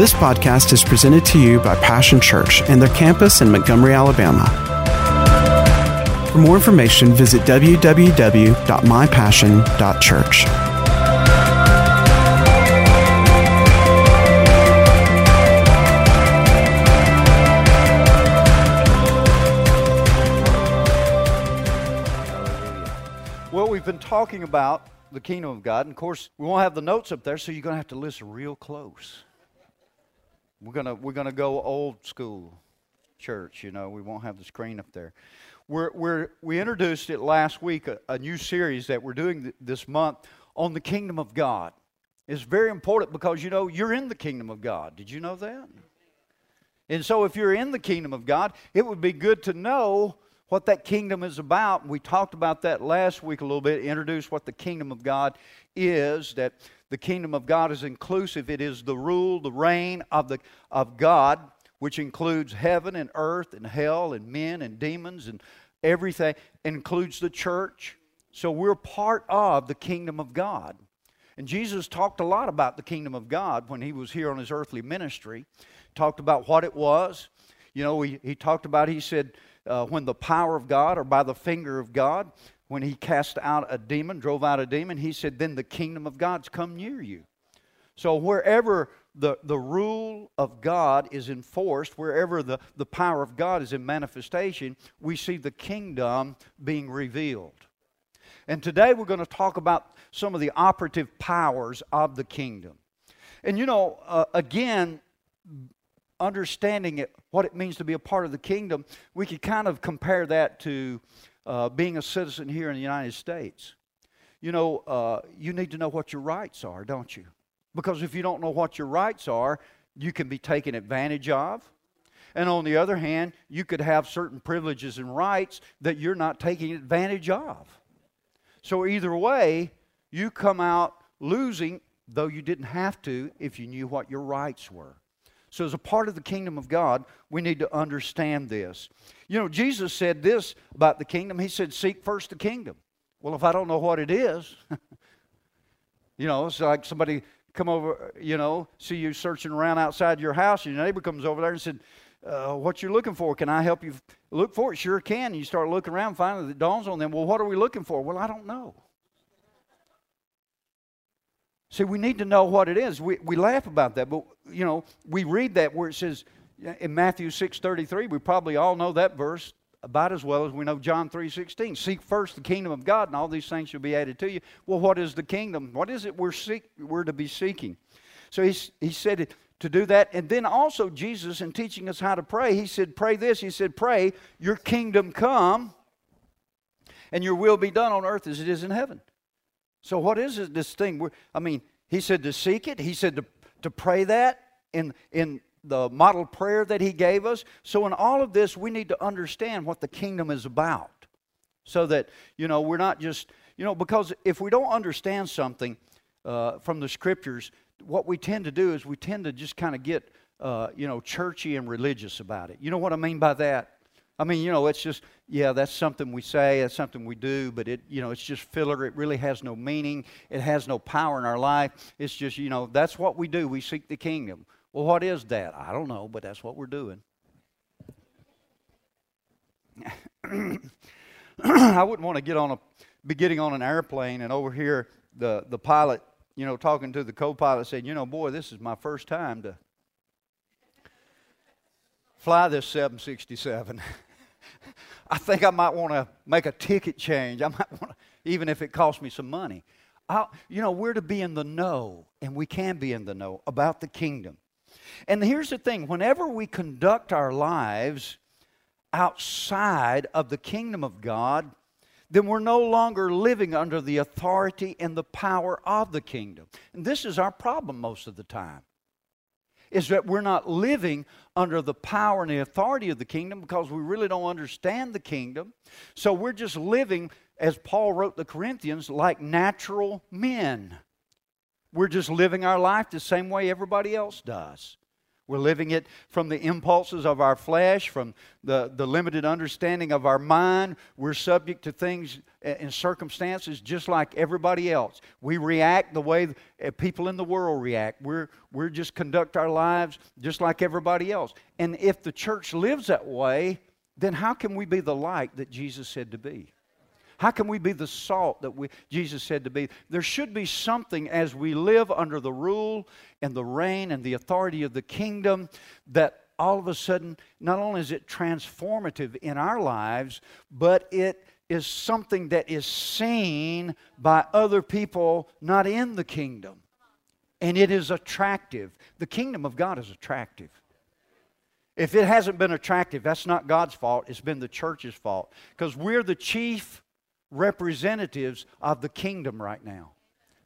This podcast is presented to you by Passion Church and their campus in Montgomery, Alabama. For more information, visit www.mypassion.church. Well, we've been talking about the kingdom of God, and of course, we won't have the notes up there, so you're going to have to listen real close. We're to we're to go old school church, you know. We won't have the screen up there. We're, we're, we introduced it last week, a, a new series that we're doing th- this month on the kingdom of God. It's very important because, you know, you're in the kingdom of God. Did you know that? And so, if you're in the kingdom of God, it would be good to know what that kingdom is about. We talked about that last week a little bit, introduced what the kingdom of God is, that the kingdom of God is inclusive. It is the rule, the reign of, the, of God, which includes heaven and earth and hell and men and demons and everything, it includes the church. So we're part of the kingdom of God. And Jesus talked a lot about the kingdom of God when he was here on his earthly ministry. Talked about what it was. You know, he, he talked about, he said, uh, when the power of God or by the finger of God, when he cast out a demon, drove out a demon, he said, then the kingdom of God's come near you. So wherever the, the rule of God is enforced, wherever the, the power of God is in manifestation, we see the kingdom being revealed. And today we're going to talk about some of the operative powers of the kingdom. And you know, uh, again, understanding it, what it means to be a part of the kingdom, we could kind of compare that to uh, being a citizen here in the United States. You know, uh, you need to know what your rights are, don't you? Because if you don't know what your rights are, you can be taken advantage of. And on the other hand, you could have certain privileges and rights that you're not taking advantage of. So, either way, you come out losing, though you didn't have to if you knew what your rights were. So, as a part of the kingdom of God, we need to understand this. You know, Jesus said this about the kingdom. He said, Seek first the kingdom. Well, if I don't know what it is, you know, it's like somebody come over, you know, see you searching around outside your house, and your neighbor comes over there and said, uh, What you looking for? Can I help you look for it? Sure can. And you start looking around, finally, it dawns on them, Well, what are we looking for? Well, I don't know. See, we need to know what it is. We, we laugh about that, but you know, we read that where it says in Matthew 6:33, we probably all know that verse about as well as we know John 3:16. Seek first the kingdom of God, and all these things shall be added to you. Well, what is the kingdom? What is it we're seek, we're to be seeking? So he, he said to do that. And then also Jesus, in teaching us how to pray, he said, pray this. He said, pray, your kingdom come, and your will be done on earth as it is in heaven. So, what is this thing? We're, I mean, he said to seek it, he said to, to pray that in, in the model prayer that he gave us. So, in all of this, we need to understand what the kingdom is about so that, you know, we're not just, you know, because if we don't understand something uh, from the scriptures, what we tend to do is we tend to just kind of get, uh, you know, churchy and religious about it. You know what I mean by that? I mean, you know, it's just, yeah, that's something we say, that's something we do, but it, you know, it's just filler. It really has no meaning. It has no power in our life. It's just, you know, that's what we do. We seek the kingdom. Well, what is that? I don't know, but that's what we're doing. I wouldn't want to get on a, be getting on an airplane and over here the, the pilot, you know, talking to the co-pilot saying, you know, boy, this is my first time to fly this 767. I think I might want to make a ticket change. I might want to, even if it costs me some money. I'll, you know, we're to be in the know, and we can be in the know about the kingdom. And here's the thing whenever we conduct our lives outside of the kingdom of God, then we're no longer living under the authority and the power of the kingdom. And this is our problem most of the time is that we're not living under the power and the authority of the kingdom because we really don't understand the kingdom. So we're just living, as Paul wrote the Corinthians, like natural men. We're just living our life the same way everybody else does. We're living it from the impulses of our flesh, from the, the limited understanding of our mind. We're subject to things and circumstances just like everybody else. We react the way uh, people in the world react. We're, we're just conduct our lives just like everybody else. And if the church lives that way, then how can we be the light that Jesus said to be? How can we be the salt that we, Jesus said to be? There should be something as we live under the rule and the reign and the authority of the kingdom that all of a sudden, not only is it transformative in our lives, but it is something that is seen by other people not in the kingdom. And it is attractive. The kingdom of God is attractive. If it hasn't been attractive, that's not God's fault, it's been the church's fault. Because we're the chief representatives of the kingdom right now.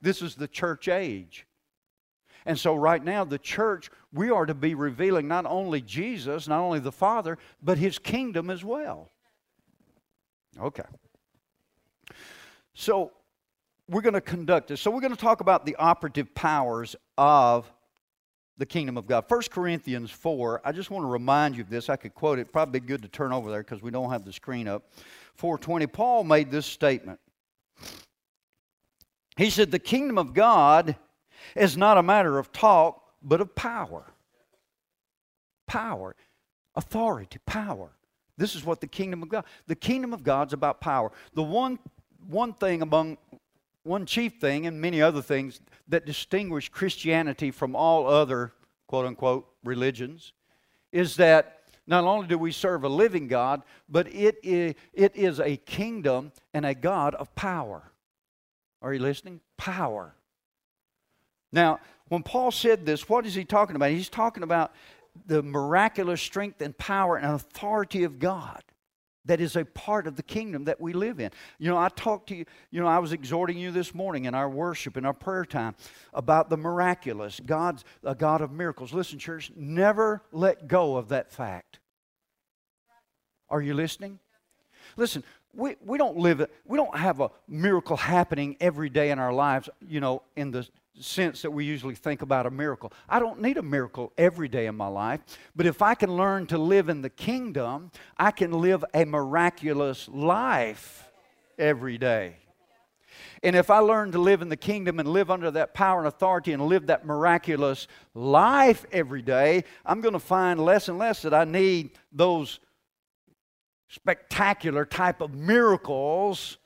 This is the church age. And so, right now, the church, we are to be revealing not only Jesus, not only the Father, but His kingdom as well. Okay. So, we're going to conduct this. So, we're going to talk about the operative powers of the kingdom of God. 1 Corinthians 4, I just want to remind you of this. I could quote it. Probably good to turn over there because we don't have the screen up. 4:20 Paul made this statement. He said the kingdom of God is not a matter of talk but of power. Power, authority, power. This is what the kingdom of God. The kingdom of God's about power. The one one thing among one chief thing and many other things that distinguish Christianity from all other quote unquote religions is that not only do we serve a living God, but it is, it is a kingdom and a God of power. Are you listening? Power. Now, when Paul said this, what is he talking about? He's talking about the miraculous strength and power and authority of God that is a part of the kingdom that we live in. You know, I talked to you, you know, I was exhorting you this morning in our worship, in our prayer time, about the miraculous. God's a God of miracles. Listen, church, never let go of that fact. Are you listening? Listen, we, we don't live, we don't have a miracle happening every day in our lives, you know, in the sense that we usually think about a miracle. I don't need a miracle every day in my life, but if I can learn to live in the kingdom, I can live a miraculous life every day. And if I learn to live in the kingdom and live under that power and authority and live that miraculous life every day, I'm going to find less and less that I need those spectacular type of miracles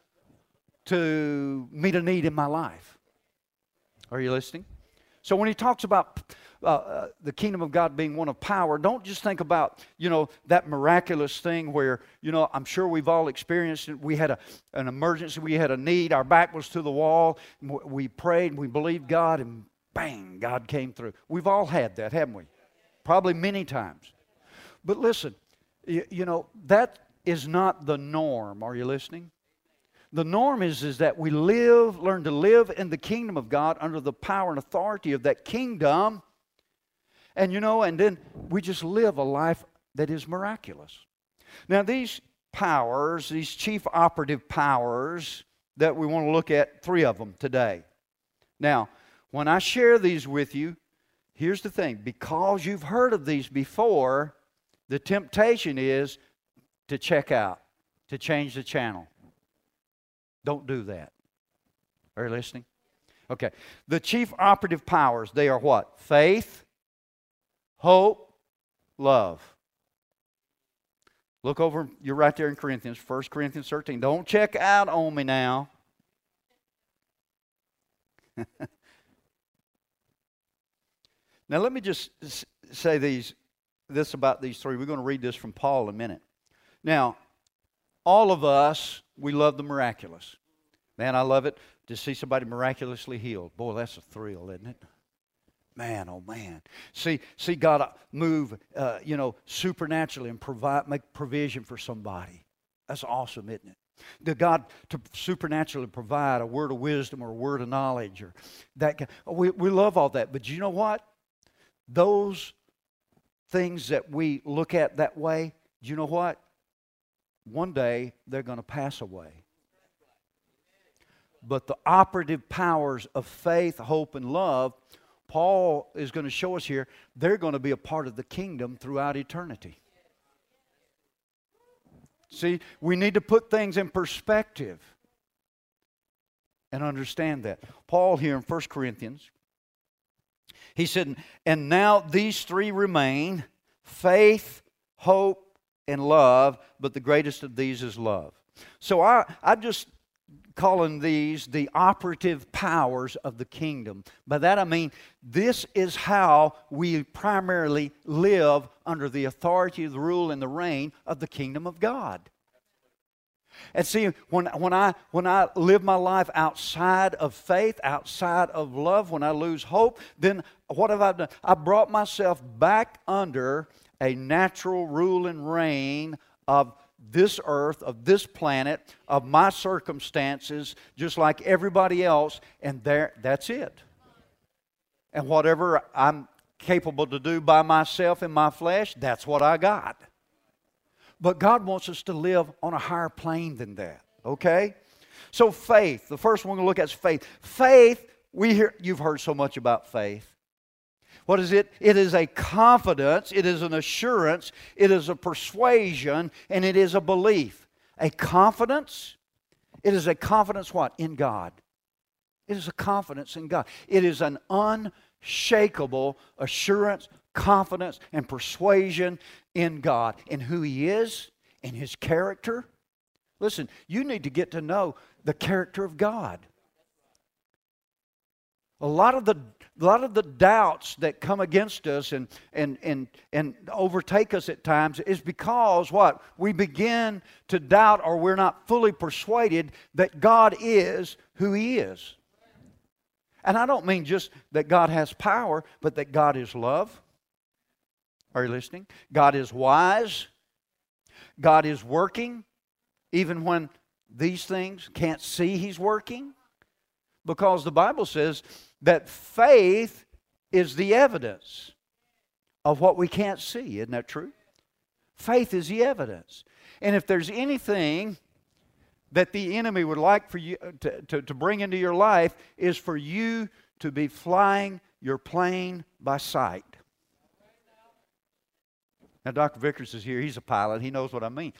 to meet a need in my life. Are you listening? So when he talks about uh, uh, the kingdom of God being one of power, don't just think about, you know, that miraculous thing where, you know, I'm sure we've all experienced it. We had a, an emergency, we had a need, our back was to the wall, we prayed, and we believed God, and bang, God came through. We've all had that, haven't we? Probably many times. But listen, you, you know, that is not the norm. Are you listening? The norm is, is that we live, learn to live in the kingdom of God under the power and authority of that kingdom. And you know, and then we just live a life that is miraculous. Now, these powers, these chief operative powers that we want to look at, three of them today. Now, when I share these with you, here's the thing because you've heard of these before, the temptation is to check out, to change the channel. Don't do that. Are you listening? Okay. The chief operative powers, they are what? Faith, hope, love. Look over, you're right there in Corinthians, 1 Corinthians 13. Don't check out on me now. now let me just say these this about these three. We're going to read this from Paul in a minute. Now, all of us, we love the miraculous. Man, I love it to see somebody miraculously healed. Boy, that's a thrill, isn't it? Man, oh man. See, see God move, uh, you know, supernaturally and provide, make provision for somebody. That's awesome, isn't it? The God to supernaturally provide a word of wisdom or a word of knowledge or that. We, we love all that. But you know what? Those things that we look at that way, do you know what? One day they're going to pass away. But the operative powers of faith, hope, and love Paul is going to show us here, they're going to be a part of the kingdom throughout eternity. See, we need to put things in perspective and understand that. Paul here in 1 Corinthians, he said, And now these three remain faith, hope, and love, but the greatest of these is love. So I, I just calling these the operative powers of the kingdom. By that I mean this is how we primarily live under the authority, the rule, and the reign of the kingdom of God. And see, when, when, I, when I live my life outside of faith, outside of love, when I lose hope, then what have I done? I brought myself back under a natural rule and reign of this earth, of this planet, of my circumstances, just like everybody else, and there that's it. And whatever I'm capable to do by myself in my flesh, that's what I got. But God wants us to live on a higher plane than that. Okay? So faith, the first one we're going to look at is faith. Faith, we hear you've heard so much about faith. What is it? It is a confidence, it is an assurance, it is a persuasion, and it is a belief. A confidence, it is a confidence what? In God. It is a confidence in God. It is an unshakable assurance, confidence, and persuasion in God, in who He is, in His character. Listen, you need to get to know the character of God. A lot of the a lot of the doubts that come against us and, and, and, and overtake us at times is because what? We begin to doubt or we're not fully persuaded that God is who He is. And I don't mean just that God has power, but that God is love. Are you listening? God is wise. God is working, even when these things can't see He's working. Because the Bible says that faith is the evidence of what we can't see. Isn't that true? Faith is the evidence. And if there's anything that the enemy would like for you to, to, to bring into your life is for you to be flying your plane by sight. Now, Dr. Vickers is here. He's a pilot. He knows what I mean.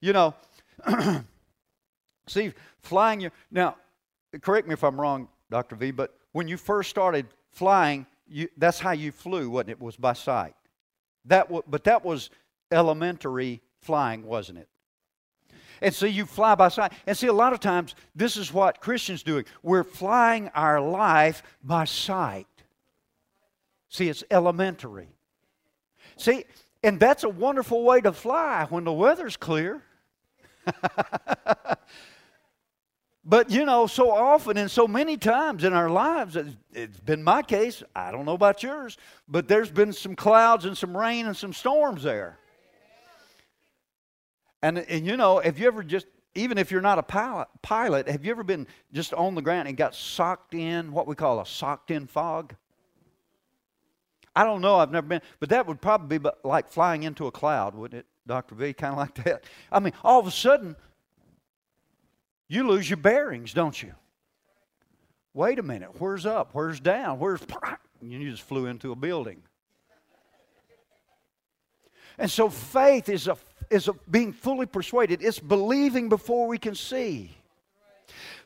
You know, see, flying your. Now, correct me if I'm wrong, Dr. V, but when you first started flying, you, that's how you flew, wasn't it? Was by sight. That w- but that was elementary flying, wasn't it? And so you fly by sight. And see, a lot of times, this is what Christians doing. We're flying our life by sight. See, it's elementary. See, and that's a wonderful way to fly when the weather's clear. But you know, so often and so many times in our lives, it's been my case. I don't know about yours, but there's been some clouds and some rain and some storms there. And, and you know, have you ever just, even if you're not a pilot, pilot, have you ever been just on the ground and got socked in what we call a socked in fog? I don't know, I've never been, but that would probably be like flying into a cloud, wouldn't it, Dr. V? Kind of like that. I mean, all of a sudden, you lose your bearings, don't you? Wait a minute, where's up? Where's down? Where's. And You just flew into a building. And so faith is, a, is a being fully persuaded, it's believing before we can see.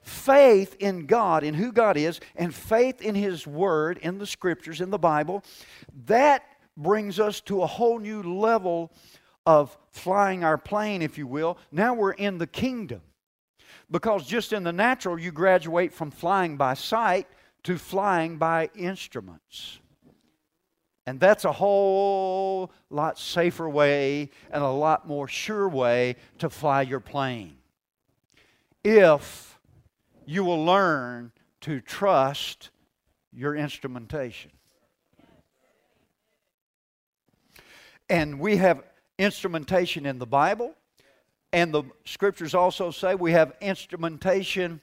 Faith in God, in who God is, and faith in His Word, in the Scriptures, in the Bible, that brings us to a whole new level of flying our plane, if you will. Now we're in the kingdom. Because just in the natural, you graduate from flying by sight to flying by instruments. And that's a whole lot safer way and a lot more sure way to fly your plane. If you will learn to trust your instrumentation. And we have instrumentation in the Bible, and the scriptures also say we have instrumentation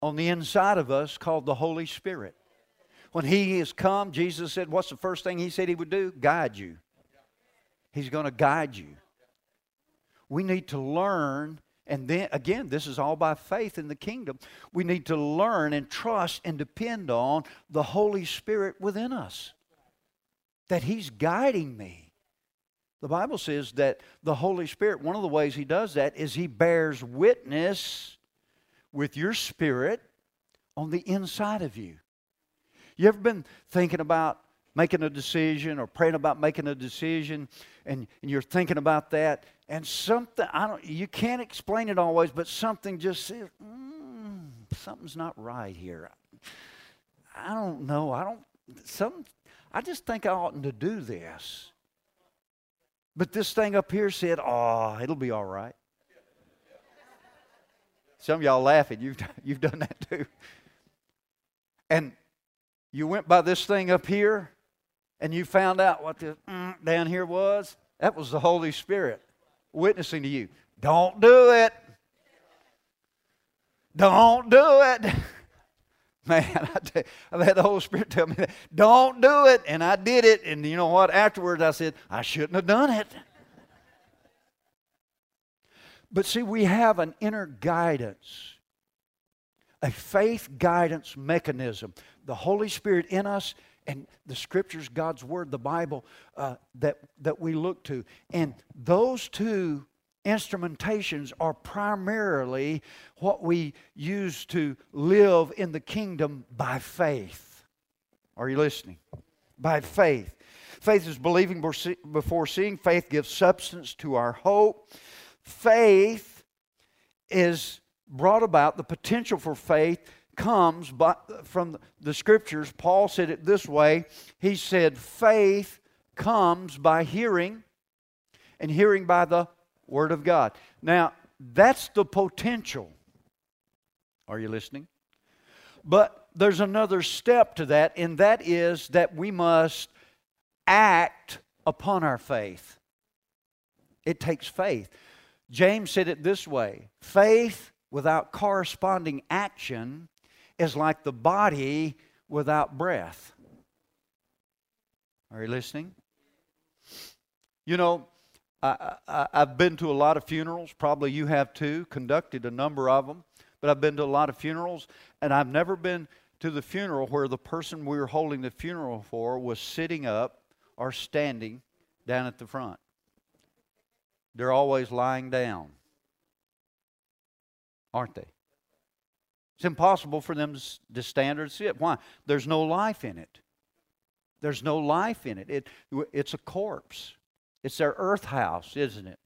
on the inside of us called the Holy Spirit. When He has come, Jesus said, What's the first thing He said He would do? Guide you. He's going to guide you. We need to learn And then again, this is all by faith in the kingdom. We need to learn and trust and depend on the Holy Spirit within us. That He's guiding me. The Bible says that the Holy Spirit, one of the ways He does that is He bears witness with your spirit on the inside of you. You ever been thinking about making a decision or praying about making a decision and, and you're thinking about that and something I don't you can't explain it always, but something just says, mm, something's not right here. I don't know. I don't some I just think I oughtn't to do this. But this thing up here said, oh, it'll be all right. Some of y'all laughing. You've, you've done that too. And you went by this thing up here and you found out what the mm, down here was. That was the Holy Spirit witnessing to you. Don't do it. Don't do it. Man, I have had the Holy Spirit tell me that. Don't do it. And I did it. And you know what? Afterwards, I said, I shouldn't have done it. But see, we have an inner guidance, a faith guidance mechanism. The Holy Spirit in us and the scriptures, God's Word, the Bible uh, that, that we look to. And those two instrumentations are primarily what we use to live in the kingdom by faith. Are you listening? By faith. Faith is believing before seeing, faith gives substance to our hope. Faith is brought about, the potential for faith comes by, from the scriptures. Paul said it this way He said, faith comes by hearing, and hearing by the Word of God. Now, that's the potential. Are you listening? But there's another step to that, and that is that we must act upon our faith. It takes faith. James said it this way faith without corresponding action is like the body without breath. Are you listening? You know, I, have been to a lot of funerals. Probably you have too, conducted a number of them. But I've been to a lot of funerals, and I've never been to the funeral where the person we were holding the funeral for was sitting up or standing down at the front. They're always lying down, aren't they? It's impossible for them to stand or sit. Why? There's no life in it. There's no life in it. it. It's a corpse. It's their earth house, isn't it?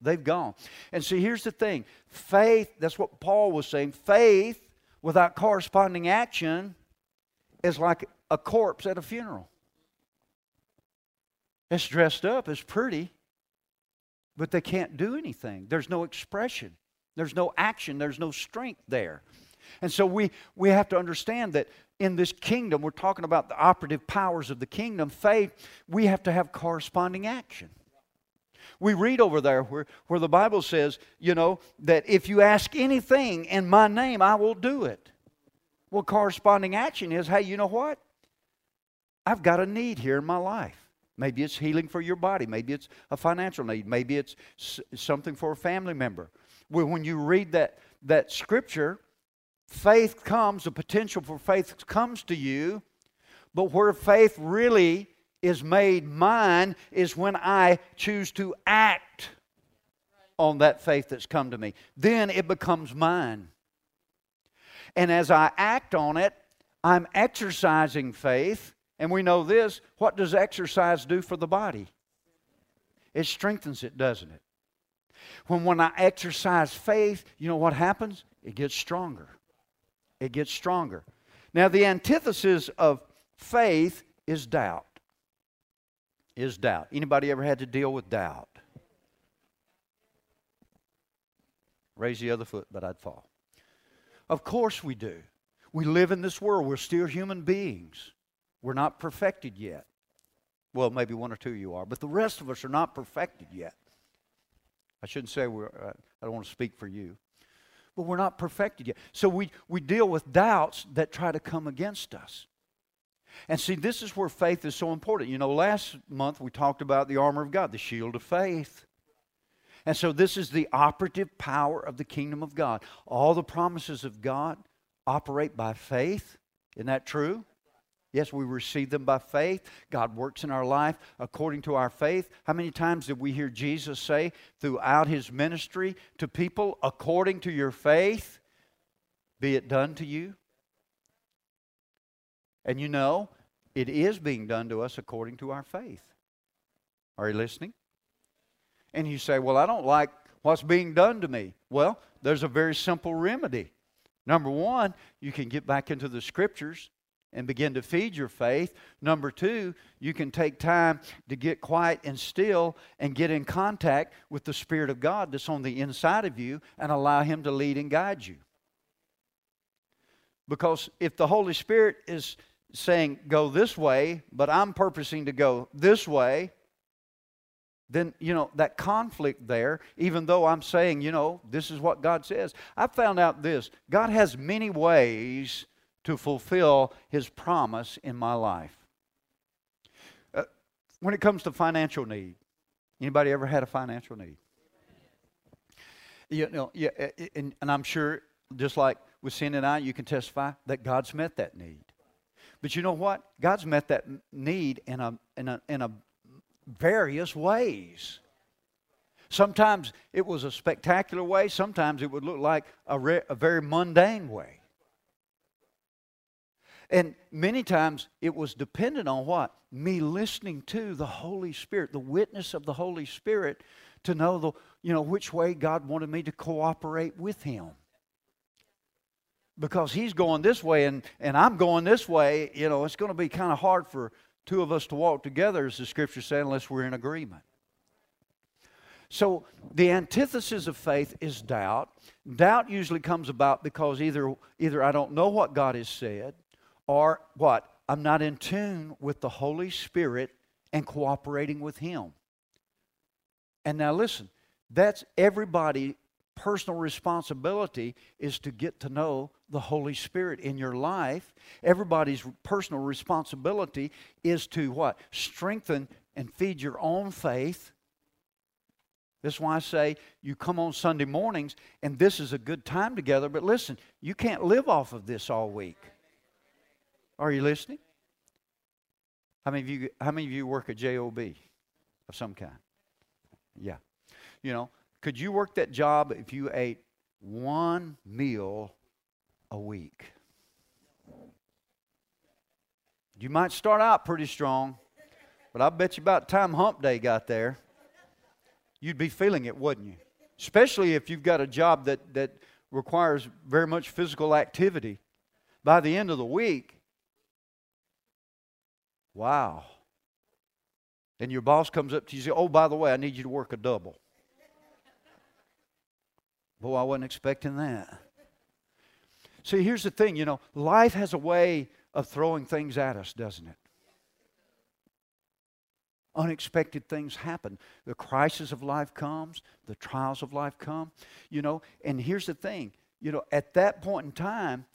They've gone. And see, here's the thing faith, that's what Paul was saying. Faith without corresponding action is like a corpse at a funeral. It's dressed up, it's pretty, but they can't do anything. There's no expression, there's no action, there's no strength there. And so we, we have to understand that in this kingdom, we're talking about the operative powers of the kingdom, faith, we have to have corresponding action. We read over there where, where the Bible says, you know, that if you ask anything in my name, I will do it. Well, corresponding action is, hey, you know what? I've got a need here in my life. Maybe it's healing for your body. Maybe it's a financial need. Maybe it's something for a family member. Well, when you read that, that scripture, faith comes, the potential for faith comes to you, but where faith really is made mine is when I choose to act on that faith that's come to me. Then it becomes mine. And as I act on it, I'm exercising faith. And we know this what does exercise do for the body? It strengthens it, doesn't it? When, when I exercise faith, you know what happens? It gets stronger it gets stronger. Now, the antithesis of faith is doubt. Is doubt. Anybody ever had to deal with doubt? Raise the other foot, but I'd fall. Of course we do. We live in this world. We're still human beings. We're not perfected yet. Well, maybe one or two of you are, but the rest of us are not perfected yet. I shouldn't say we're, uh, I don't want to speak for you but we're not perfected yet. So we, we deal with doubts that try to come against us. And see, this is where faith is so important. You know, last month we talked about the armor of God, the shield of faith. And so, this is the operative power of the kingdom of God. All the promises of God operate by faith. Isn't that true? Yes, we receive them by faith. God works in our life according to our faith. How many times did we hear Jesus say throughout his ministry to people, according to your faith, be it done to you? And you know, it is being done to us according to our faith. Are you listening? And you say, Well, I don't like what's being done to me. Well, there's a very simple remedy. Number one, you can get back into the scriptures and begin to feed your faith. Number two, you can take time to get quiet and still and get in contact with the Spirit of God that's on the inside of you and allow Him to lead and guide you. Because if the Holy Spirit is saying, go this way, but I'm purposing to go this way, then, you know, that conflict there, even though I'm saying, you know, this is what God says, I found out this God has many ways to fulfill his promise in my life. Uh, when it comes to financial need, anybody ever had a financial need? You know, yeah, and, and I'm sure, just like with Cindy and I, you can testify that God's met that need. But you know what? God's met that need in a, in a, in a various ways. Sometimes it was a spectacular way. Sometimes it would look like a, re- a very mundane way. And many times it was dependent on what? Me listening to the Holy Spirit, the witness of the Holy Spirit, to know the, you know, which way God wanted me to cooperate with Him. Because He's going this way and, and I'm going this way, you know, it's going to be kind of hard for two of us to walk together, as the scripture says, unless we're in agreement. So the antithesis of faith is doubt. Doubt usually comes about because either, either I don't know what God has said, or what? I'm not in tune with the Holy Spirit and cooperating with Him. And now listen, that's everybody personal responsibility is to get to know the Holy Spirit in your life. Everybody's personal responsibility is to what? Strengthen and feed your own faith. That's why I say you come on Sunday mornings and this is a good time together, but listen, you can't live off of this all week. Are you listening? How many of you, how many of you work a job of some kind? Yeah. You know, could you work that job if you ate one meal a week? You might start out pretty strong, but I bet you about time hump day got there, you'd be feeling it, wouldn't you? Especially if you've got a job that, that requires very much physical activity. By the end of the week, Wow. And your boss comes up to you and says, Oh, by the way, I need you to work a double. Boy, I wasn't expecting that. See, here's the thing you know, life has a way of throwing things at us, doesn't it? Unexpected things happen. The crisis of life comes, the trials of life come, you know, and here's the thing you know, at that point in time,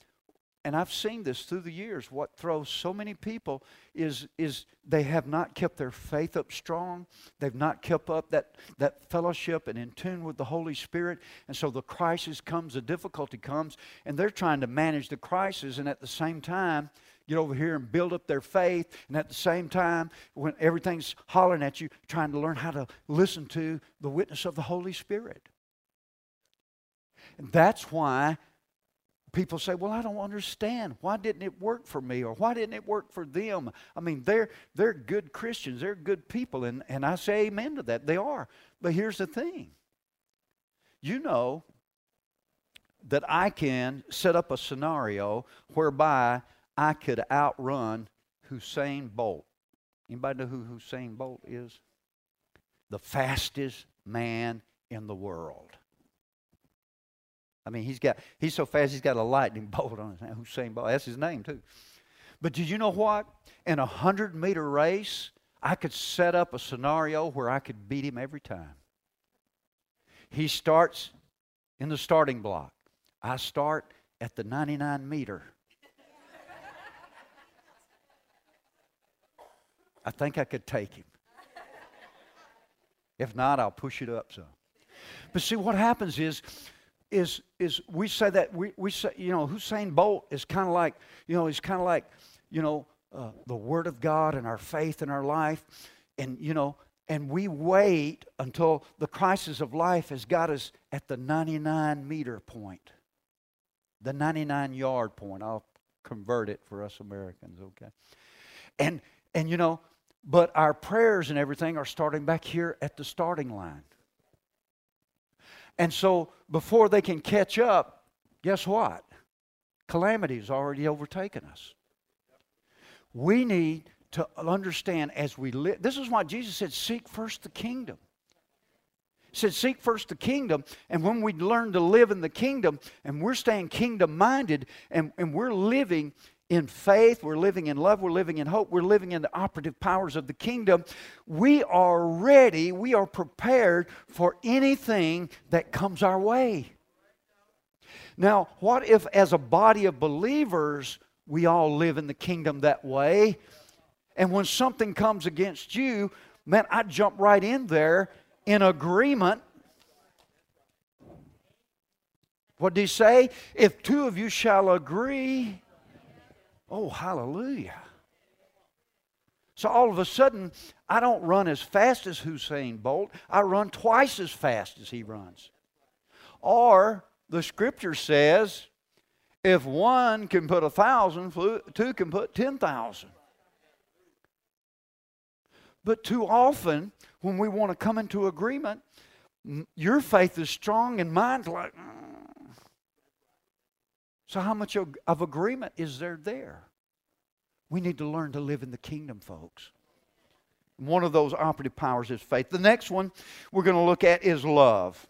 and I've seen this through the years. What throws so many people is, is they have not kept their faith up strong. They've not kept up that, that fellowship and in tune with the Holy Spirit. And so the crisis comes, the difficulty comes, and they're trying to manage the crisis and at the same time get over here and build up their faith. And at the same time, when everything's hollering at you, trying to learn how to listen to the witness of the Holy Spirit. And that's why people say, Well, I don't understand. Why didn't it work for me? Or why didn't it work for them? I mean, they're, they're good Christians, they're good people, and, and I say amen to that. They are. But here's the thing you know that I can set up a scenario whereby I could outrun Usain Bolt. Anybody know who Usain Bolt is? The fastest man in the world. I mean, he's got he's so fast he's got a lightning bolt on his name. Usain Bolt. That's his name too. But did you know what? In a hundred meter race, I could set up a scenario where I could beat him every time. He starts in the starting block. I start at the 99 meter. I think I could take him. If not, I'll push it up some. But see, what happens is, is, is we say that, we, we say, you know, Usain Bolt is kind of like, you know, he's kind of like, you know, uh, the Word of God and our faith in our life. And, you know, and we wait until the crisis of life has got us at the 99 meter point, the 99 yard point. I'll convert it for us Americans, okay? And, and you know, but our prayers and everything are starting back here at the starting line. And so before they can catch up, guess what? Calamity has already overtaken us. We need to understand as we live. This is why Jesus said, Seek first the kingdom. He said, Seek first the kingdom. And when we learn to live in the kingdom and we're staying kingdom minded and, and we're living in faith, we're living in love, we're living in hope, we're living in the operative powers of the kingdom, we are ready, we are prepared for anything that comes our way. Now, what if, as a body of believers, we all live in the kingdom that way? And when something comes against you, man, I jump right in there in agreement. What do you say? If two of you shall agree, Oh, hallelujah. So all of a sudden, I don't run as fast as Usain Bolt. I run twice as fast as he runs. Or the scripture says, if one can put a thousand, two can put ten thousand. But too often, when we want to come into agreement, your faith is strong and mine's like, so, how much of agreement is there there? We need to learn to live in the kingdom, folks. One of those operative powers is faith. The next one we're going to look at is love.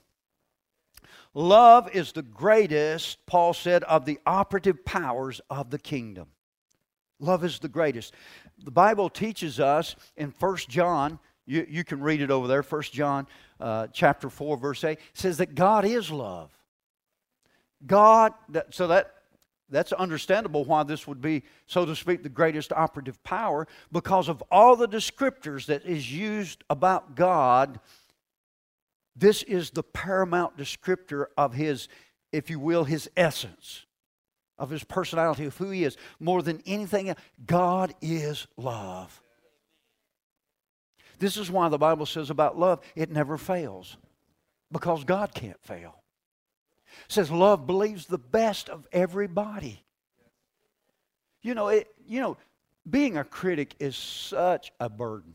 Love is the greatest, Paul said, of the operative powers of the kingdom. Love is the greatest. The Bible teaches us in 1 John, you, you can read it over there, 1 John uh, chapter 4, verse 8, says that God is love. God, so that that's understandable why this would be, so to speak, the greatest operative power because of all the descriptors that is used about God. This is the paramount descriptor of his, if you will, his essence, of his personality, of who he is. More than anything else, God is love. This is why the Bible says about love, it never fails, because God can't fail says love believes the best of everybody. You know, it, you know, being a critic is such a burden.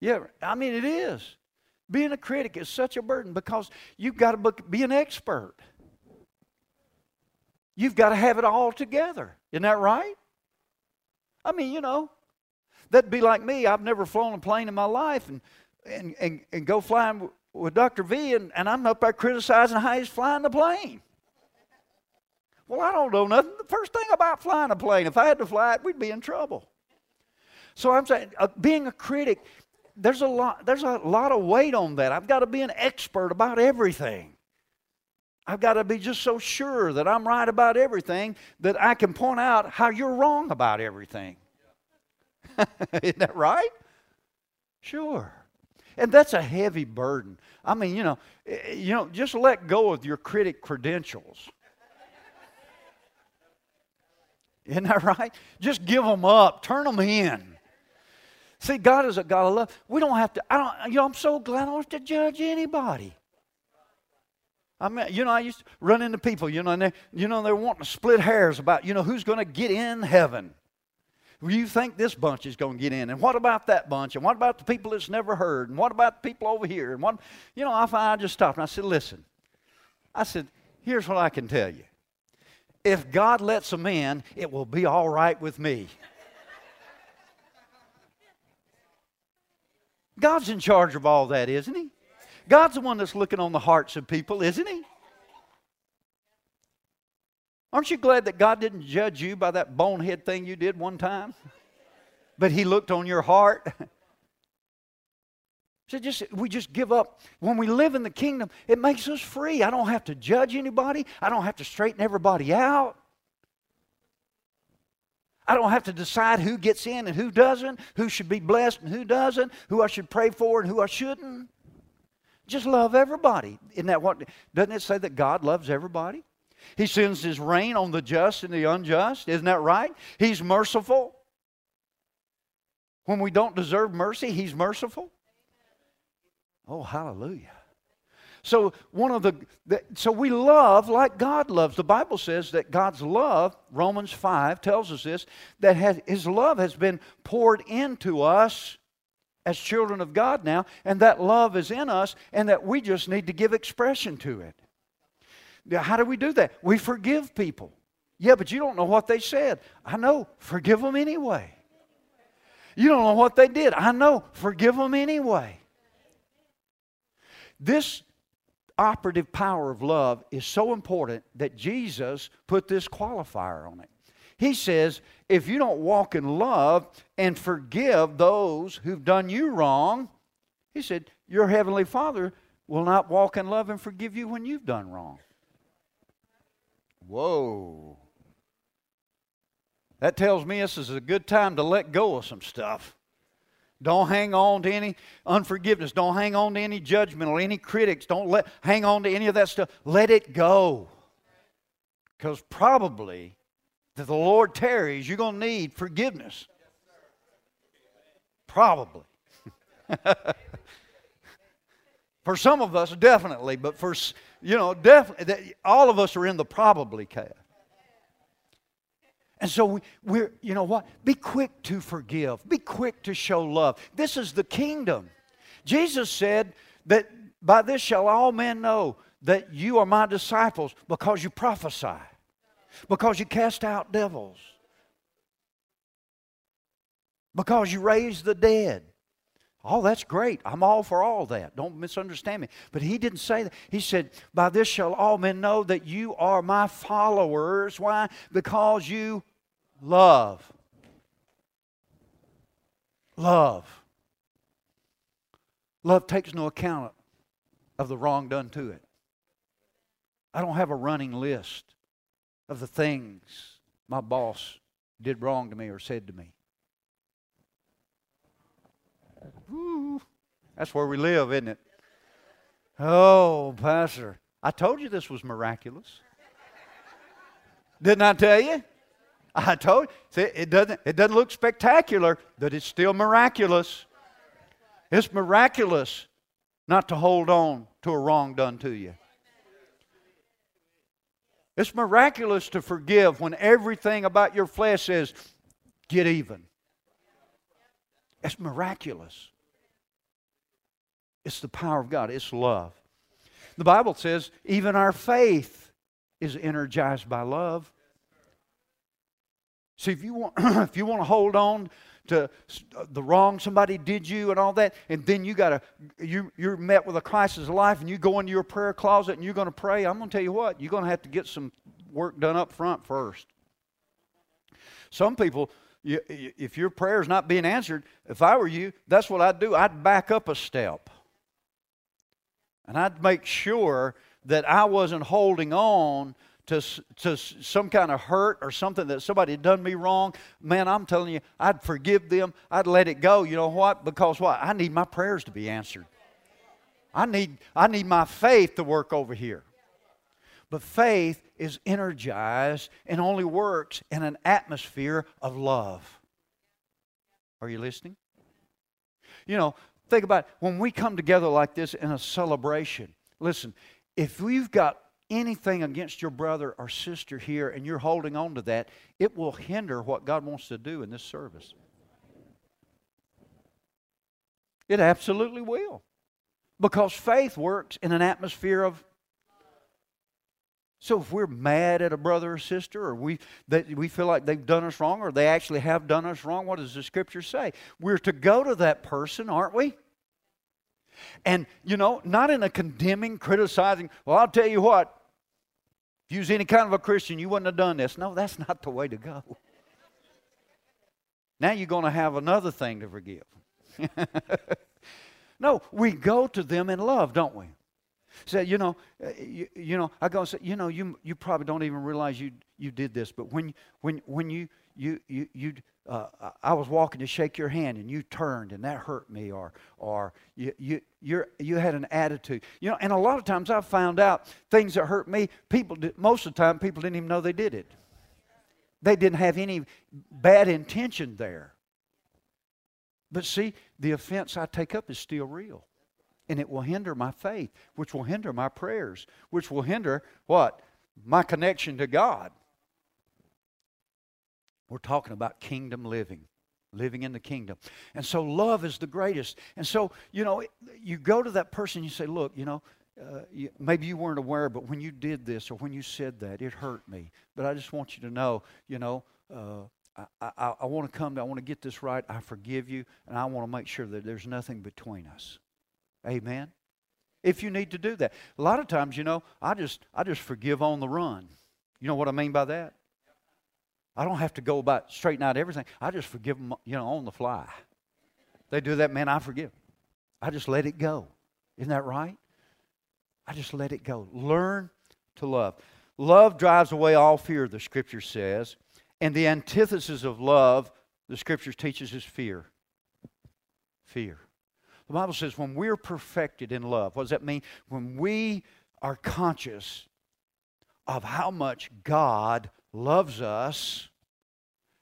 Yeah, I mean it is. Being a critic is such a burden because you've got to be an expert. You've got to have it all together. Isn't that right? I mean, you know, that'd be like me. I've never flown a plane in my life and, and, and, and go flying with Dr. V, and, and I'm up there criticizing how he's flying the plane. Well, I don't know nothing. The first thing about flying a plane, if I had to fly it, we'd be in trouble. So I'm saying, uh, being a critic, there's a lot. There's a lot of weight on that. I've got to be an expert about everything. I've got to be just so sure that I'm right about everything that I can point out how you're wrong about everything. Isn't that right? Sure. And that's a heavy burden. I mean, you know, eh, you know, just let go of your critic credentials. Isn't that right? Just give them up, turn them in. See, God is a God of love. We don't have to, I don't, you know, I'm so glad I don't have to judge anybody. I mean, you know, I used to run into people, you know, and they, you know, they're wanting to split hairs about, you know, who's going to get in heaven you think this bunch is going to get in? And what about that bunch? And what about the people that's never heard? And what about the people over here? And what, you know, I, I just stopped and I said, listen. I said, here's what I can tell you. If God lets them in, it will be all right with me. God's in charge of all that, isn't He? God's the one that's looking on the hearts of people, isn't He? Aren't you glad that God didn't judge you by that bonehead thing you did one time? But He looked on your heart. So just we just give up. When we live in the kingdom, it makes us free. I don't have to judge anybody. I don't have to straighten everybody out. I don't have to decide who gets in and who doesn't, who should be blessed and who doesn't, who I should pray for and who I shouldn't. Just love everybody. Isn't that what? Doesn't it say that God loves everybody? He sends His rain on the just and the unjust. Isn't that right? He's merciful. When we don't deserve mercy, He's merciful. Oh, hallelujah. So one of the, the, so we love like God loves. The Bible says that God's love, Romans 5 tells us this, that has, his love has been poured into us as children of God now, and that love is in us, and that we just need to give expression to it. How do we do that? We forgive people. Yeah, but you don't know what they said. I know. Forgive them anyway. You don't know what they did. I know. Forgive them anyway. This operative power of love is so important that Jesus put this qualifier on it. He says, if you don't walk in love and forgive those who've done you wrong, he said, your heavenly Father will not walk in love and forgive you when you've done wrong. Whoa. That tells me this is a good time to let go of some stuff. Don't hang on to any unforgiveness. Don't hang on to any judgment or any critics. Don't let hang on to any of that stuff. Let it go. Because probably that the Lord tarries, you're going to need forgiveness. Probably. for some of us, definitely, but for, you know, definitely, all of us are in the probably case. And so we, we're, you know what? Be quick to forgive. Be quick to show love. This is the kingdom. Jesus said that by this shall all men know that you are my disciples because you prophesy, because you cast out devils, because you raise the dead. Oh, that's great. I'm all for all that. Don't misunderstand me. But he didn't say that. He said, By this shall all men know that you are my followers. Why? Because you love. Love. Love takes no account of the wrong done to it. I don't have a running list of the things my boss did wrong to me or said to me. Woo. That's where we live, isn't it? Oh, Pastor, I told you this was miraculous. Didn't I tell you? I told you, See, it doesn't, it doesn't look spectacular, but it's still miraculous. It's miraculous not to hold on to a wrong done to you. It's miraculous to forgive when everything about your flesh says, get even. It's miraculous. It's the power of God, it's love. The Bible says even our faith is energized by love. See, if you want, if you want to hold on to uh, the wrong somebody did you and all that, and then you got to you you're met with a crisis of life, and you go into your prayer closet and you're going to pray. I'm going to tell you what, you're going to have to get some work done up front first. Some people you, if your prayer is not being answered, if I were you, that's what I'd do. I'd back up a step. And I'd make sure that I wasn't holding on to, to some kind of hurt or something that somebody had done me wrong. Man, I'm telling you, I'd forgive them. I'd let it go. You know what? Because what? I need my prayers to be answered. I need, I need my faith to work over here. But faith is energized and only works in an atmosphere of love. Are you listening? You know, think about it. when we come together like this in a celebration. Listen, if we've got anything against your brother or sister here and you're holding on to that, it will hinder what God wants to do in this service. It absolutely will. Because faith works in an atmosphere of so if we're mad at a brother or sister, or we, that we feel like they've done us wrong, or they actually have done us wrong, what does the scripture say? We're to go to that person, aren't we? And, you know, not in a condemning, criticizing, well, I'll tell you what, if you was any kind of a Christian, you wouldn't have done this. No, that's not the way to go. Now you're going to have another thing to forgive. no, we go to them in love, don't we? Say, you know, uh, you, you know, I go and say, you know, you, you probably don't even realize you, you did this, but when, when, when you, you, you, you, uh, I was walking to shake your hand and you turned and that hurt me, or, or you, you, you're, you had an attitude. You know, and a lot of times I've found out things that hurt me, people, did, most of the time, people didn't even know they did it. They didn't have any bad intention there. But see, the offense I take up is still real. And it will hinder my faith, which will hinder my prayers, which will hinder what? My connection to God. We're talking about kingdom living, living in the kingdom. And so love is the greatest. And so, you know, you go to that person, you say, look, you know, uh, you, maybe you weren't aware, but when you did this or when you said that, it hurt me. But I just want you to know, you know, uh, I, I, I want to come, I want to get this right. I forgive you, and I want to make sure that there's nothing between us. Amen. If you need to do that, a lot of times, you know, I just I just forgive on the run. You know what I mean by that? I don't have to go about straighten out everything. I just forgive them, you know, on the fly. They do that, man. I forgive. I just let it go. Isn't that right? I just let it go. Learn to love. Love drives away all fear, the scripture says. And the antithesis of love, the scriptures teaches, is fear. Fear. The Bible says when we're perfected in love, what does that mean? When we are conscious of how much God loves us.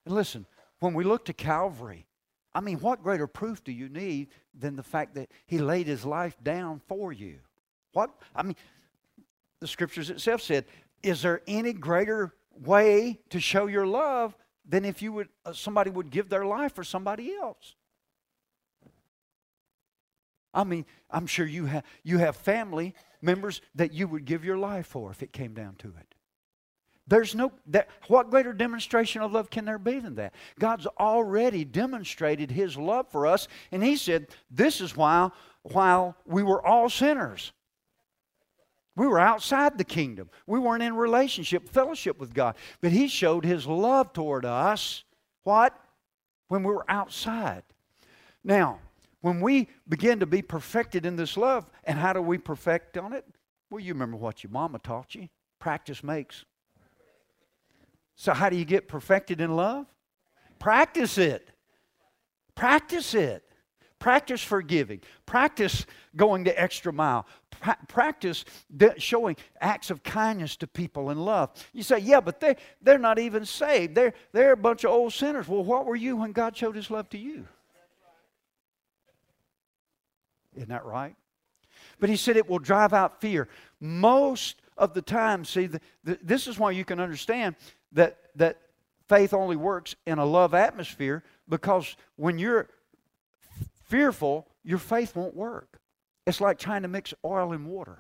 And listen, when we look to Calvary, I mean, what greater proof do you need than the fact that He laid His life down for you? What? I mean, the scriptures itself said, is there any greater way to show your love than if you would uh, somebody would give their life for somebody else? I mean, I'm sure you have you have family members that you would give your life for if it came down to it. There's no that what greater demonstration of love can there be than that? God's already demonstrated his love for us, and he said, This is why while we were all sinners. We were outside the kingdom. We weren't in relationship, fellowship with God. But He showed His love toward us, what? When we were outside. Now, when we begin to be perfected in this love, and how do we perfect on it? Well, you remember what your mama taught you practice makes. So, how do you get perfected in love? Practice it. Practice it. Practice forgiving. Practice going the extra mile. Pra- practice de- showing acts of kindness to people and love. You say, yeah, but they, they're not even saved. They're, they're a bunch of old sinners. Well, what were you when God showed his love to you? Isn't that right? But he said it will drive out fear. Most of the time, see, the, the, this is why you can understand that, that faith only works in a love atmosphere because when you're fearful, your faith won't work. It's like trying to mix oil and water.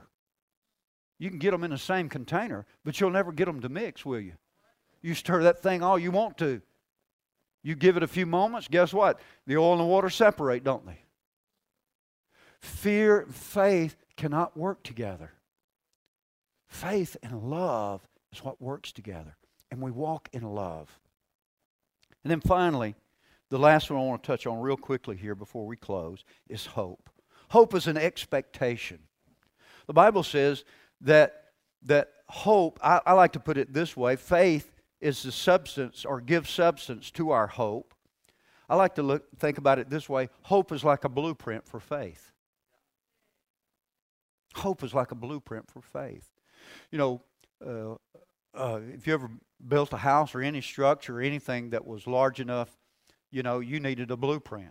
You can get them in the same container, but you'll never get them to mix, will you? You stir that thing all you want to. You give it a few moments, guess what? The oil and the water separate, don't they? Fear and faith cannot work together. Faith and love is what works together. And we walk in love. And then finally, the last one I want to touch on real quickly here before we close is hope. Hope is an expectation. The Bible says that, that hope, I, I like to put it this way faith is the substance or gives substance to our hope. I like to look, think about it this way hope is like a blueprint for faith. Hope is like a blueprint for faith. You know, uh, uh, if you ever built a house or any structure or anything that was large enough you know, you needed a blueprint.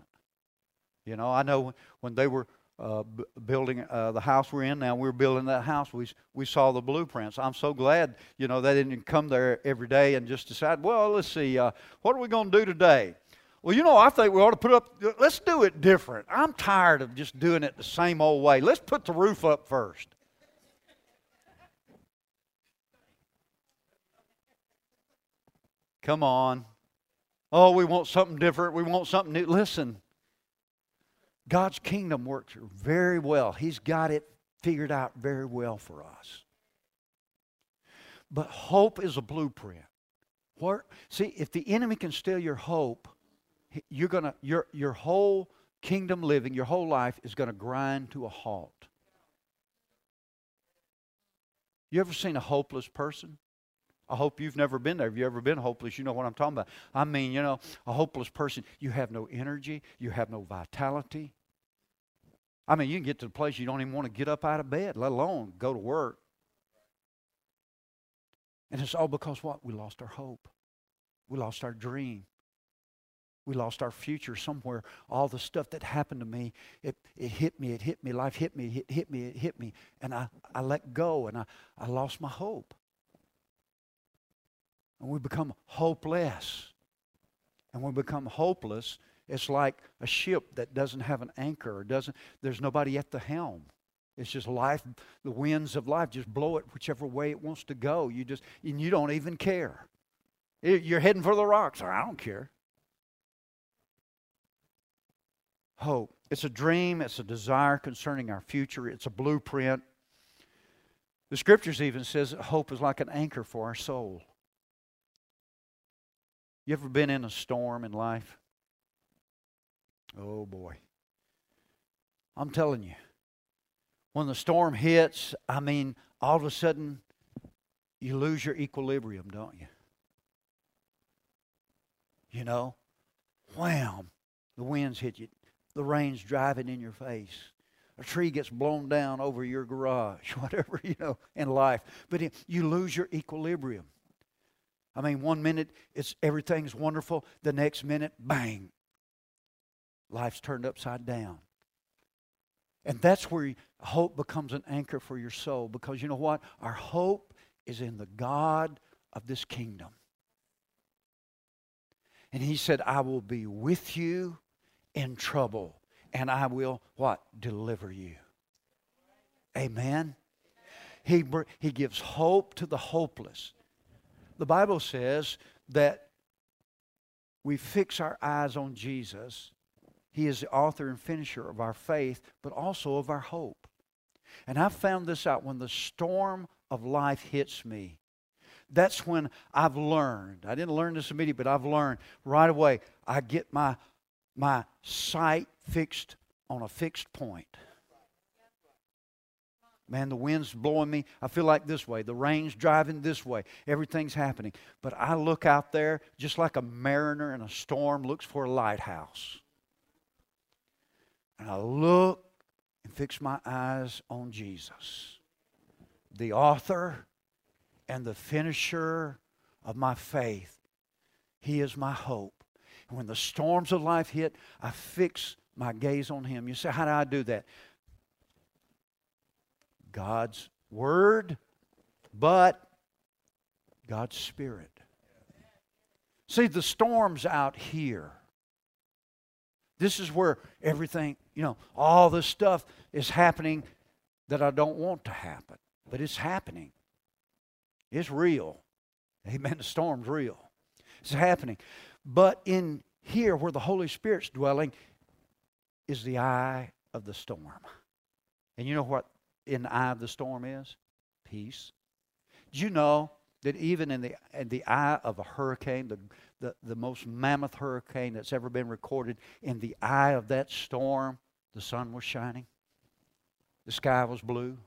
You know, I know when they were uh, b- building uh, the house we're in now, we are building that house. We we saw the blueprints. I'm so glad, you know, they didn't come there every day and just decide, well, let's see, uh, what are we going to do today? Well, you know, I think we ought to put up. Let's do it different. I'm tired of just doing it the same old way. Let's put the roof up first. Come on. Oh, we want something different. We want something new. Listen, God's kingdom works very well. He's got it figured out very well for us. But hope is a blueprint. What, see, if the enemy can steal your hope, you're gonna your your whole kingdom living, your whole life is gonna grind to a halt. You ever seen a hopeless person? I hope you've never been there. Have you ever been hopeless? You know what I'm talking about. I mean, you know, a hopeless person, you have no energy, you have no vitality. I mean, you can get to the place you don't even want to get up out of bed, let alone go to work. And it's all because what? We lost our hope. We lost our dream. We lost our future somewhere. All the stuff that happened to me, it, it hit me, it hit me, life hit me, it hit me, it hit me. And I, I let go and I, I lost my hope. And we become hopeless. And when we become hopeless, it's like a ship that doesn't have an anchor, or doesn't, there's nobody at the helm. It's just life, the winds of life just blow it whichever way it wants to go. You just, and you don't even care. You're heading for the rocks. I don't care. Hope. It's a dream, it's a desire concerning our future, it's a blueprint. The scriptures even says that hope is like an anchor for our soul. You ever been in a storm in life? Oh boy. I'm telling you, when the storm hits, I mean, all of a sudden, you lose your equilibrium, don't you? You know, wham, the winds hit you, the rain's driving in your face. A tree gets blown down over your garage, whatever, you know, in life. But you lose your equilibrium. I mean, one minute it's everything's wonderful, the next minute, bang, life's turned upside down. And that's where hope becomes an anchor for your soul because you know what? Our hope is in the God of this kingdom. And he said, I will be with you in trouble and I will what? Deliver you. Amen. He, he gives hope to the hopeless. The Bible says that we fix our eyes on Jesus. He is the author and finisher of our faith, but also of our hope. And I found this out when the storm of life hits me. That's when I've learned. I didn't learn this immediately, but I've learned right away. I get my, my sight fixed on a fixed point. Man, the wind's blowing me. I feel like this way. The rain's driving this way. Everything's happening. But I look out there just like a mariner in a storm looks for a lighthouse. And I look and fix my eyes on Jesus, the author and the finisher of my faith. He is my hope. When the storms of life hit, I fix my gaze on Him. You say, How do I do that? God's Word, but God's Spirit. See, the storm's out here. This is where everything, you know, all this stuff is happening that I don't want to happen, but it's happening. It's real. Amen. The storm's real. It's happening. But in here, where the Holy Spirit's dwelling, is the eye of the storm. And you know what in the eye of the storm is? Peace. Do you know that even in the, in the eye of a hurricane, the, the, the most mammoth hurricane that's ever been recorded, in the eye of that storm, the sun was shining, the sky was blue,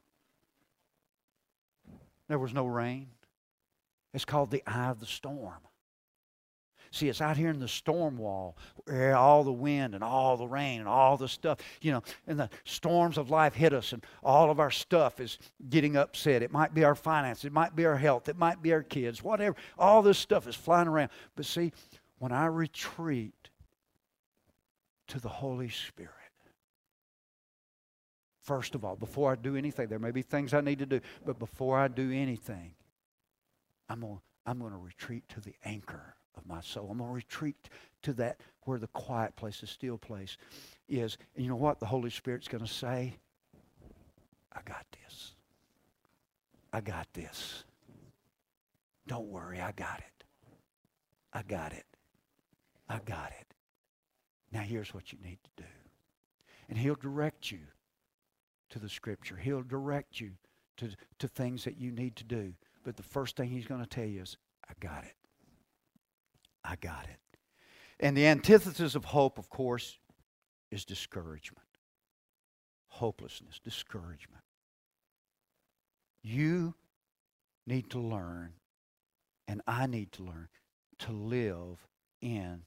there was no rain. It's called the eye of the storm. See, it's out here in the storm wall where all the wind and all the rain and all the stuff, you know, and the storms of life hit us and all of our stuff is getting upset. It might be our finances, it might be our health, it might be our kids, whatever. All this stuff is flying around. But see, when I retreat to the Holy Spirit, first of all, before I do anything, there may be things I need to do, but before I do anything, I'm going I'm going to retreat to the anchor of my soul. I'm going to retreat to that where the quiet place, the still place is. And you know what the Holy Spirit's going to say? I got this. I got this. Don't worry, I got it. I got it. I got it. Now here's what you need to do. And he'll direct you to the scripture. He'll direct you to, to things that you need to do. But the first thing he's going to tell you is, I got it. I got it. And the antithesis of hope, of course, is discouragement. Hopelessness, discouragement. You need to learn and I need to learn to live in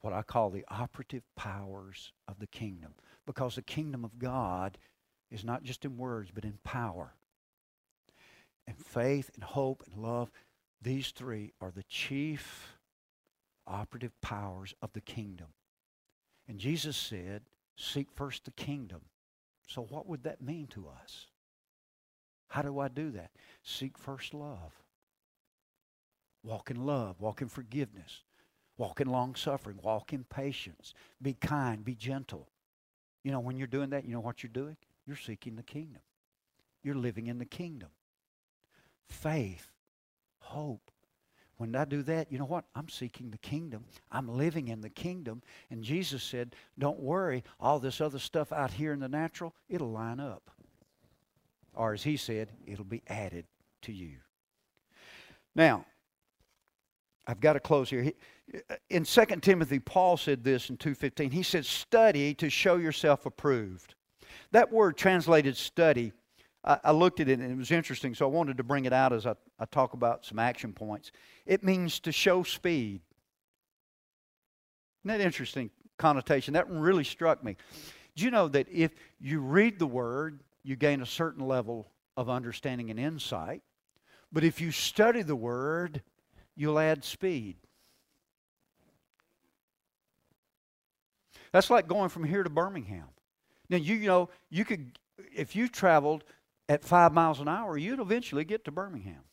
what I call the operative powers of the kingdom. Because the kingdom of God is not just in words, but in power. And faith and hope and love, these three are the chief operative powers of the kingdom. And Jesus said, Seek first the kingdom. So, what would that mean to us? How do I do that? Seek first love. Walk in love, walk in forgiveness, walk in long suffering, walk in patience, be kind, be gentle. You know, when you're doing that, you know what you're doing? You're seeking the kingdom. You're living in the kingdom. Faith, hope. When I do that, you know what? I'm seeking the kingdom. I'm living in the kingdom. And Jesus said, Don't worry, all this other stuff out here in the natural, it'll line up. Or as he said, it'll be added to you. Now, I've got to close here. Uh, in 2 Timothy, Paul said this in 2.15. He said, study to show yourself approved. That word translated study, I, looked at it and it was interesting, so I wanted to bring it out as I, I talk about some action points. It means to show speed. Isn't that interesting connotation? That really struck me. Do you know that if you read the word, you gain a certain level of understanding and insight? But if you study the word, you'll add speed. That's like going from here to Birmingham. Now, you know, you could, if you traveled at five miles an hour, you'd eventually get to Birmingham.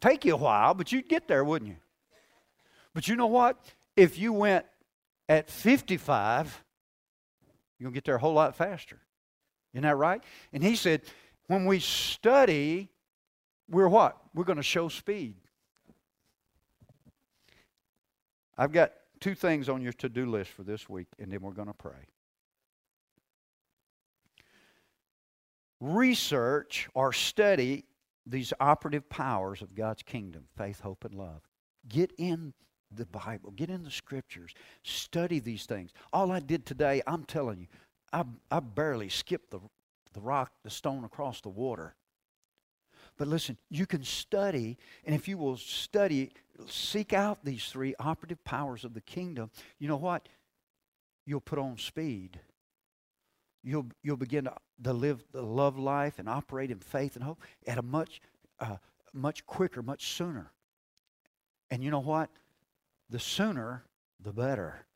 Take you a while, but you'd get there, wouldn't you? But you know what? If you went at 55, you're going to get there a whole lot faster. Isn't that right? And he said, when we study we're what? We're going to show speed. I've got two things on your to do list for this week, and then we're going to pray. Research or study these operative powers of God's kingdom faith, hope, and love. Get in the Bible, get in the scriptures, study these things. All I did today, I'm telling you, I, I barely skipped the, the rock, the stone across the water. But listen, you can study, and if you will study, seek out these three operative powers of the kingdom, you know what? You'll put on speed. You'll, you'll begin to, to live the love life and operate in faith and hope at a much, uh, much quicker, much sooner. And you know what? The sooner, the better.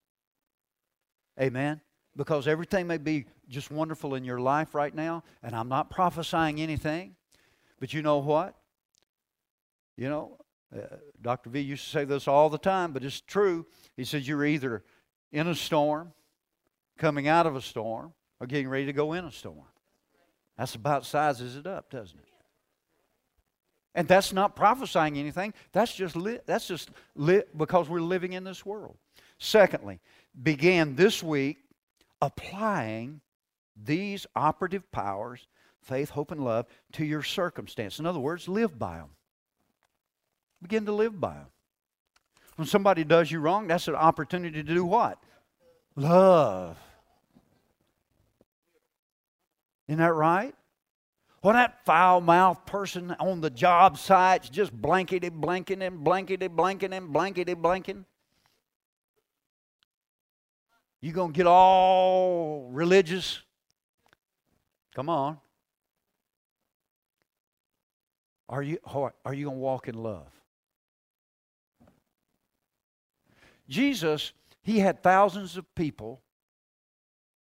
Amen? Because everything may be just wonderful in your life right now, and I'm not prophesying anything. But you know what? You know, uh, Dr. V used to say this all the time, but it's true. He says you're either in a storm, coming out of a storm, or getting ready to go in a storm. That's about sizes it up, doesn't it? And that's not prophesying anything. That's just lit. That's just lit because we're living in this world. Secondly, began this week applying these operative powers faith, hope, and love to your circumstance. In other words, live by them. Begin to live by them. When somebody does you wrong, that's an opportunity to do what? Love. Isn't that right? Well, that foul mouthed person on the job site's just blankety blanking and blankety blanking and blankety blanking, you to get all religious? Come on. Are you, are you to walk in love? Jesus, he had thousands of people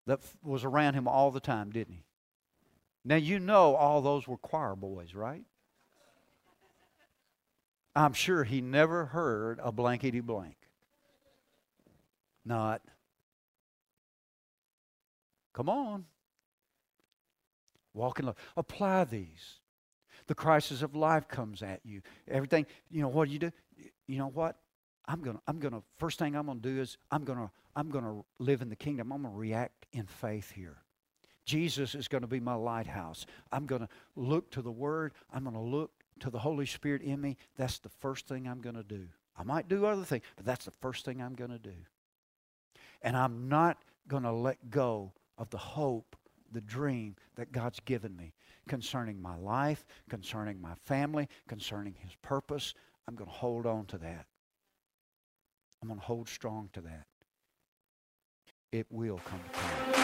that was around him all the time, didn't he? Now, you know all those were choir boys, right? I'm sure he never heard a blankety blank. Not. Come on. Walk in love. Apply these the crisis of life comes at you. Everything, you know, what do you do? You know what? I'm gonna, I'm gonna, first thing I'm gonna do is I'm gonna, I'm gonna live in the kingdom. I'm gonna react in faith here. Jesus is gonna be my lighthouse. I'm gonna look to the Word. I'm gonna look to the Holy Spirit in me. That's the first thing I'm gonna do. I might do other things, but that's the first thing I'm gonna do. And I'm not gonna let go of the hope the dream that God's given me concerning my life, concerning my family, concerning His purpose. I'm going to hold on to that. I'm going to hold strong to that. It will come to pass.